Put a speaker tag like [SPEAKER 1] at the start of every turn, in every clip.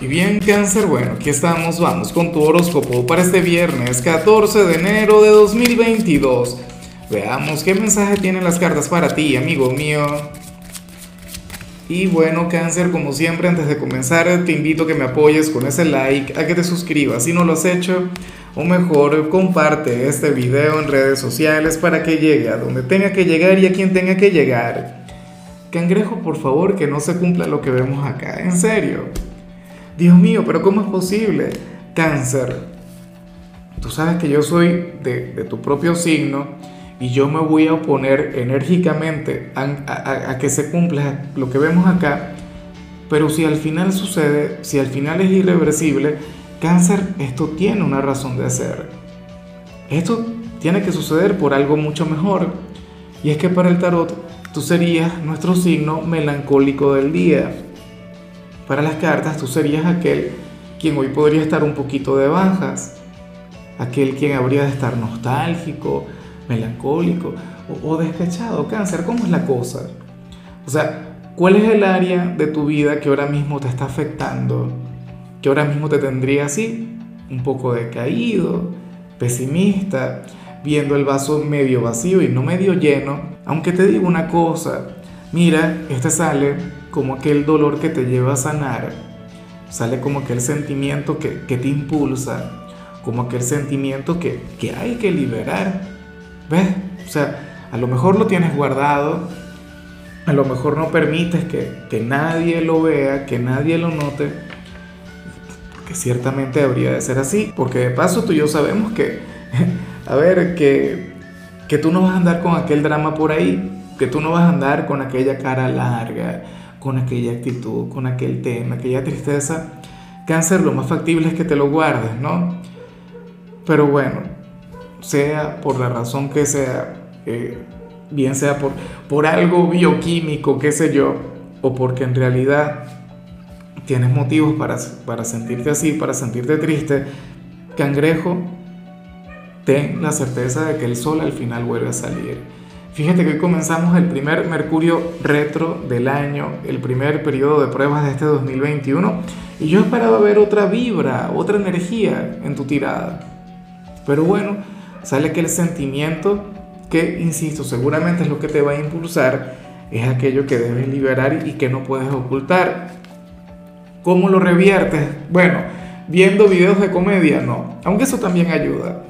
[SPEAKER 1] Y bien, cáncer, bueno, aquí estamos, vamos con tu horóscopo para este viernes 14 de enero de 2022. Veamos qué mensaje tienen las cartas para ti, amigo mío. Y bueno, cáncer, como siempre, antes de comenzar, te invito a que me apoyes con ese like, a que te suscribas si no lo has hecho, o mejor, comparte este video en redes sociales para que llegue a donde tenga que llegar y a quien tenga que llegar. Cangrejo, por favor, que no se cumpla lo que vemos acá, en serio. Dios mío, pero ¿cómo es posible? Cáncer. Tú sabes que yo soy de, tu propio signo y yo me voy a oponer enérgicamente a, que se cumpla lo que vemos acá. Pero si al final sucede, si al final es irreversible, cáncer, esto tiene una razón de ser. Esto tiene que suceder por algo mucho mejor. Y es que para el tarot tú serías nuestro signo melancólico del día. Para las cartas tú serías aquel quien hoy podría estar un poquito de bajas, aquel quien habría de estar nostálgico, melancólico o, despechado. Cáncer, ¿cómo es la cosa? O sea, ¿cuál es el área de tu vida que ahora mismo te está afectando? Que ahora mismo te tendría así, un poco decaído, pesimista, viendo el vaso medio vacío y no medio lleno. Aunque te digo una cosa, mira, este sale como aquel dolor que te lleva a sanar, sale como aquel sentimiento que, te impulsa, como aquel sentimiento que, hay que liberar. ¿Ves? O sea, a lo mejor lo tienes guardado, a lo mejor no permites que, que nadie lo vea, que nadie lo note, que ciertamente habría de ser así, porque de paso tú y yo sabemos que, a ver, que, que tú no vas a andar con aquel drama por ahí, que tú no vas a andar con aquella cara larga, con aquella actitud, con aquel tema, aquella tristeza, cáncer lo más factible es que te lo guardes, ¿no? Pero bueno, sea por la razón que sea, eh, bien sea por, por algo bioquímico, qué sé yo, o porque en realidad tienes motivos para, para sentirte así, para sentirte triste, cangrejo, ten la certeza de que el sol al final vuelve a salir Fíjate que hoy comenzamos el primer Mercurio retro del año, el primer periodo de pruebas de este 2021, y yo esperaba ver otra vibra, otra energía en tu tirada. Pero bueno, sale que el sentimiento que, insisto, seguramente es lo que te va a impulsar, es aquello que debes liberar y que no puedes ocultar. ¿Cómo lo reviertes? Bueno, viendo videos de comedia, no, aunque eso también ayuda.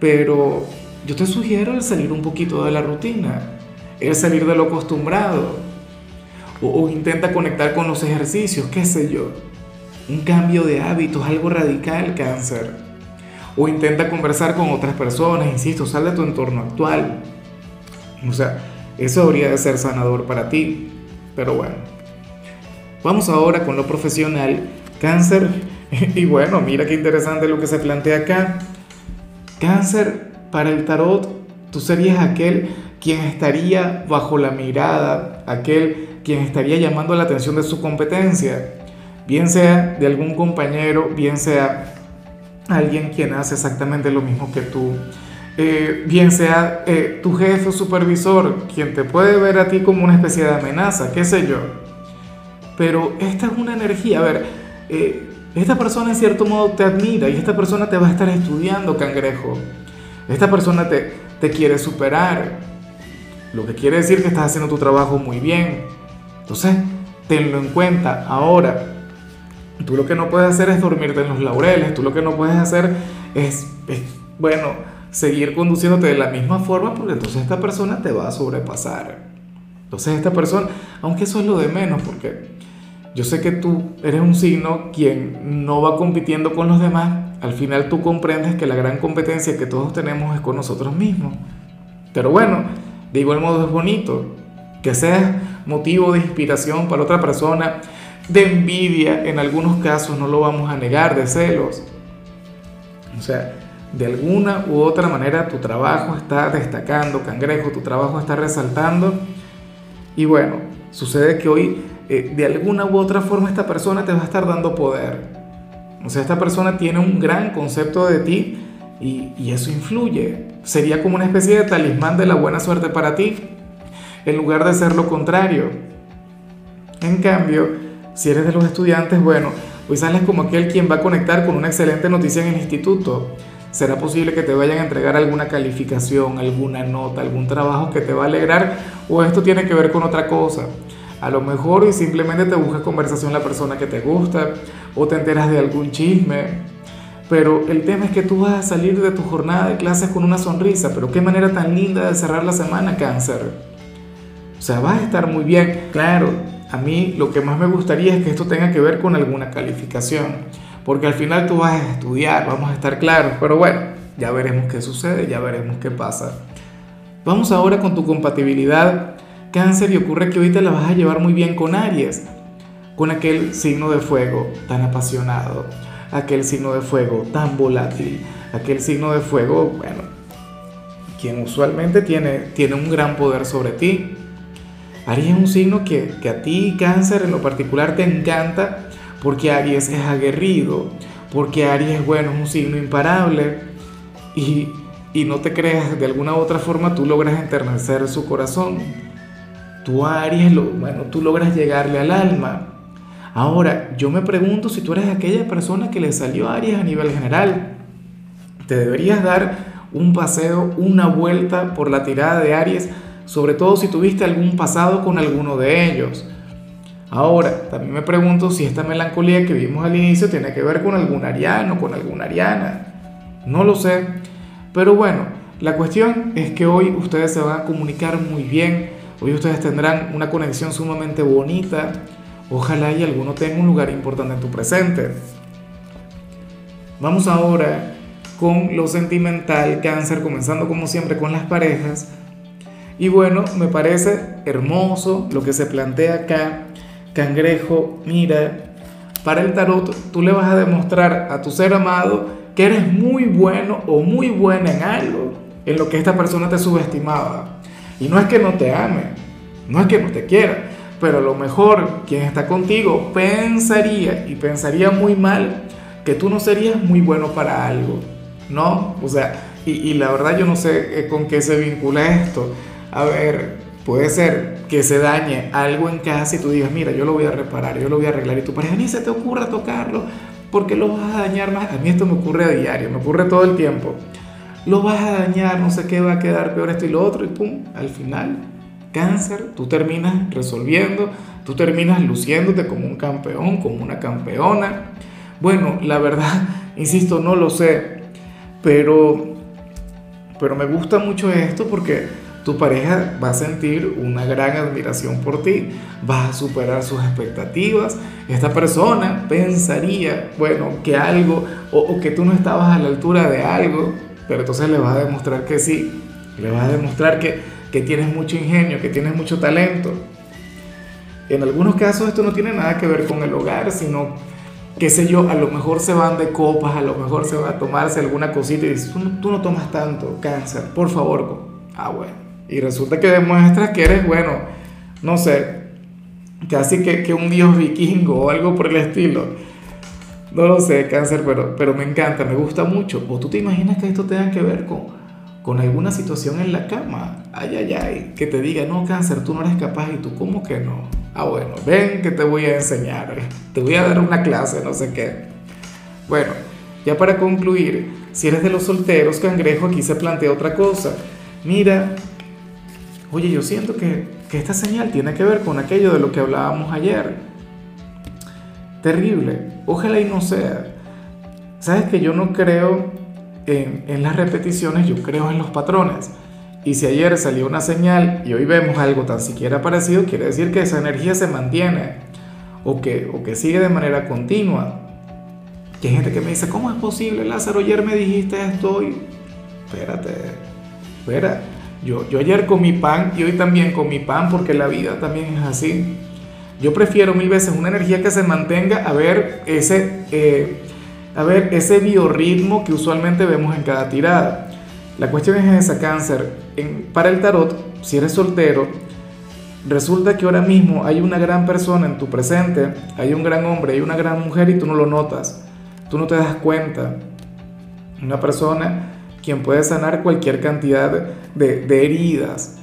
[SPEAKER 1] Pero yo te sugiero el salir un poquito de la rutina, el salir de lo acostumbrado, o, intenta conectar con los ejercicios, qué sé yo, un cambio de hábitos, algo radical, cáncer, o intenta conversar con otras personas, insisto, sal de tu entorno actual. O sea, eso habría de ser sanador para ti, pero bueno. Vamos ahora con lo profesional, cáncer, y bueno, mira qué interesante lo que se plantea acá. Cáncer para el tarot, tú serías aquel quien estaría bajo la mirada, aquel quien estaría llamando la atención de su competencia, bien sea de algún compañero, bien sea alguien quien hace exactamente lo mismo que tú, eh, bien sea eh, tu jefe o supervisor, quien te puede ver a ti como una especie de amenaza, qué sé yo. Pero esta es una energía, a ver, eh, esta persona en cierto modo te admira y esta persona te va a estar estudiando, cangrejo. Esta persona te, te quiere superar, lo que quiere decir que estás haciendo tu trabajo muy bien. Entonces, tenlo en cuenta. Ahora, tú lo que no puedes hacer es dormirte en los laureles, tú lo que no puedes hacer es, bueno, seguir conduciéndote de la misma forma porque entonces esta persona te va a sobrepasar. Entonces esta persona, aunque eso es lo de menos, porque yo sé que tú eres un signo quien no va compitiendo con los demás, al final tú comprendes que la gran competencia que todos tenemos es con nosotros mismos. Pero bueno, de igual modo es bonito que seas motivo de inspiración para otra persona, de envidia, en algunos casos no lo vamos a negar, de celos. O sea, de alguna u otra manera tu trabajo está destacando, cangrejo, tu trabajo está resaltando. Y bueno, sucede que hoy eh, de alguna u otra forma esta persona te va a estar dando poder. O sea, esta persona tiene un gran concepto de ti y, eso influye. Sería como una especie de talismán de la buena suerte para ti, en lugar de ser lo contrario. En cambio, si eres de los estudiantes, bueno, Hoy sales como aquel quien va a conectar con una excelente noticia en el instituto. ¿Será posible que te vayan a entregar alguna calificación, alguna nota, algún trabajo que te va a alegrar? ¿O esto tiene que ver con otra cosa? A lo mejor y simplemente te busca conversación la persona que te gusta o te enteras de algún chisme. Pero el tema es que tú vas a salir de tu jornada de clases con una sonrisa. Pero qué manera tan linda de cerrar la semana, cáncer. O sea, vas a estar muy bien. Claro, a mí lo que más me gustaría es que esto tenga que ver con alguna calificación porque al final tú vas a estudiar, vamos a estar claros, pero bueno, ya veremos qué sucede, ya veremos qué pasa. Vamos ahora con tu compatibilidad cáncer y ocurre que te la vas a llevar muy bien con Aries, con aquel signo de fuego tan apasionado, aquel signo de fuego tan volátil, aquel signo de fuego, bueno, quien usualmente tiene, tiene un gran poder sobre ti. Aries es un signo que, que a ti, cáncer, en lo particular te encanta porque Aries es aguerrido, porque Aries, bueno, es un signo imparable y, y no te creas, de alguna u otra forma tú logras enternecer su corazón. Tú Aries, bueno, tú logras llegarle al alma. Ahora, yo me pregunto si tú eres aquella persona que le salió Aries a nivel general. Te deberías dar un paseo, una vuelta por la tirada de Aries, sobre todo si tuviste algún pasado con alguno de ellos. Ahora, también me pregunto si esta melancolía que vimos al inicio tiene que ver con algún ariano, con alguna ariana. No lo sé. Pero bueno, la cuestión es que hoy ustedes se van a comunicar muy bien. Hoy ustedes tendrán una conexión sumamente bonita. Ojalá y alguno tenga un lugar importante en tu presente. Vamos ahora con lo sentimental, cáncer, comenzando como siempre con las parejas. Y bueno, me parece hermoso lo que se plantea acá Cangrejo, mira, para el tarot tú le vas a demostrar a tu ser amado que eres muy bueno o muy buena en algo, en lo que esta persona te subestimaba. Y no es que no te ame, no es que no te quiera, pero a lo mejor quien está contigo pensaría y pensaría muy mal que tú no serías muy bueno para algo, ¿no? O sea, y, y la verdad yo no sé eh, con qué se vincula esto. A ver, Puede ser que se dañe algo en casa y tú digas, mira, yo lo voy a reparar, yo lo voy a arreglar y tu pareja ni se te ocurra tocarlo, porque lo vas a dañar más. A mí esto me ocurre a diario, me ocurre todo el tiempo. Lo vas a dañar, no sé qué va a quedar peor esto y lo otro y pum, al final, cáncer, tú terminas resolviendo, tú terminas luciéndote como un campeón, como una campeona. Bueno, la verdad, insisto, no lo sé, pero, pero me gusta mucho esto porque tu pareja va a sentir una gran admiración por ti, vas a superar sus expectativas. Esta persona pensaría, bueno, que algo, o, que tú no estabas a la altura de algo, pero entonces le vas a demostrar que sí, le vas a demostrar que, que tienes mucho ingenio, que tienes mucho talento. En algunos casos esto no tiene nada que ver con el hogar, sino, qué sé yo, a lo mejor se van de copas, a lo mejor se va a tomarse alguna cosita y dices, tú no, tú no tomas tanto, cáncer, por favor. Ah, bueno y resulta que demuestras que eres, bueno, no sé, casi que, que un dios vikingo o algo por el estilo. No lo sé, cáncer, pero, pero me encanta, me gusta mucho. ¿O tú te imaginas que esto tenga que ver con, con alguna situación en la cama? Ay, ay, ay, que te diga, no, cáncer, tú no eres capaz y tú, ¿cómo que no? Ah, bueno, ven que te voy a enseñar, te voy a dar una clase, no sé qué. Bueno, ya para concluir, si eres de los solteros, cangrejo, aquí se plantea otra cosa. Mira, oye, yo siento que, esta señal tiene que ver con aquello de lo que hablábamos ayer. Terrible, ojalá y no sea. Sabes que yo no creo en, las repeticiones, yo creo en los patrones. Y si ayer salió una señal y hoy vemos algo tan siquiera parecido, quiere decir que esa energía se mantiene o que, o que sigue de manera continua. Que hay gente que me dice, ¿cómo es posible, Lázaro? Ayer me dijiste esto y... Espérate, espera. Yo, yo ayer comí pan y hoy también comí pan porque la vida también es así. Yo prefiero mil veces una energía que se mantenga a ver ese, eh, a ver ese biorritmo que usualmente vemos en cada tirada. La cuestión es esa, cáncer. En, para el tarot, si eres soltero, resulta que ahora mismo hay una gran persona en tu presente, hay un gran hombre, hay una gran mujer y tú no lo notas, tú no te das cuenta. Una persona quien puede sanar cualquier cantidad de, heridas.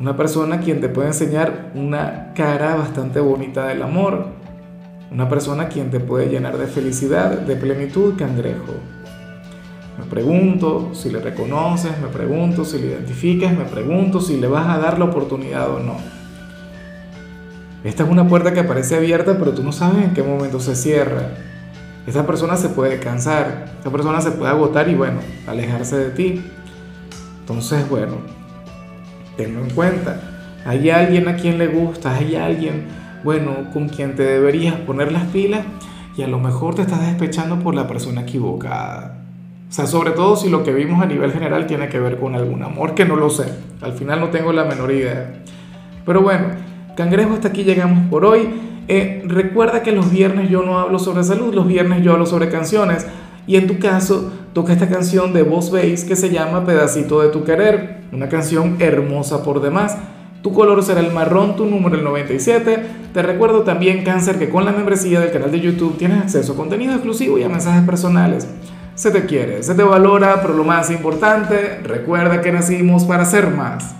[SPEAKER 1] Una persona quien te puede enseñar una cara bastante bonita del amor. una persona quien te puede llenar de felicidad, de plenitud, cangrejo. Me pregunto si le reconoces, me pregunto si le identificas, me pregunto si le vas a dar la oportunidad o no. Esta es una puerta que parece abierta, pero tú no sabes en qué momento se cierra. Esta persona se puede cansar, esta persona se puede agotar y bueno, alejarse de ti. Entonces, bueno, tenlo en cuenta. Hay alguien a quien le gusta, hay alguien, bueno, con quien te deberías poner las pilas y a lo mejor te estás despechando por la persona equivocada. O sea, sobre todo si lo que vimos a nivel general tiene que ver con algún amor, que no lo sé. Al final no tengo la menor idea. Pero bueno, Cangrejo, hasta aquí llegamos por hoy. Eh, recuerda que los viernes yo no hablo sobre salud, los viernes yo hablo sobre canciones. Y en tu caso, toca esta canción de Voz Bass que se llama Pedacito de tu querer. Una canción hermosa por demás. Tu color será el marrón, tu número el 97. Te recuerdo también, Cáncer, que con la membresía del canal de YouTube tienes acceso a contenido exclusivo y a mensajes personales. Se te quiere, se te valora, pero lo más importante, recuerda que nacimos para ser más.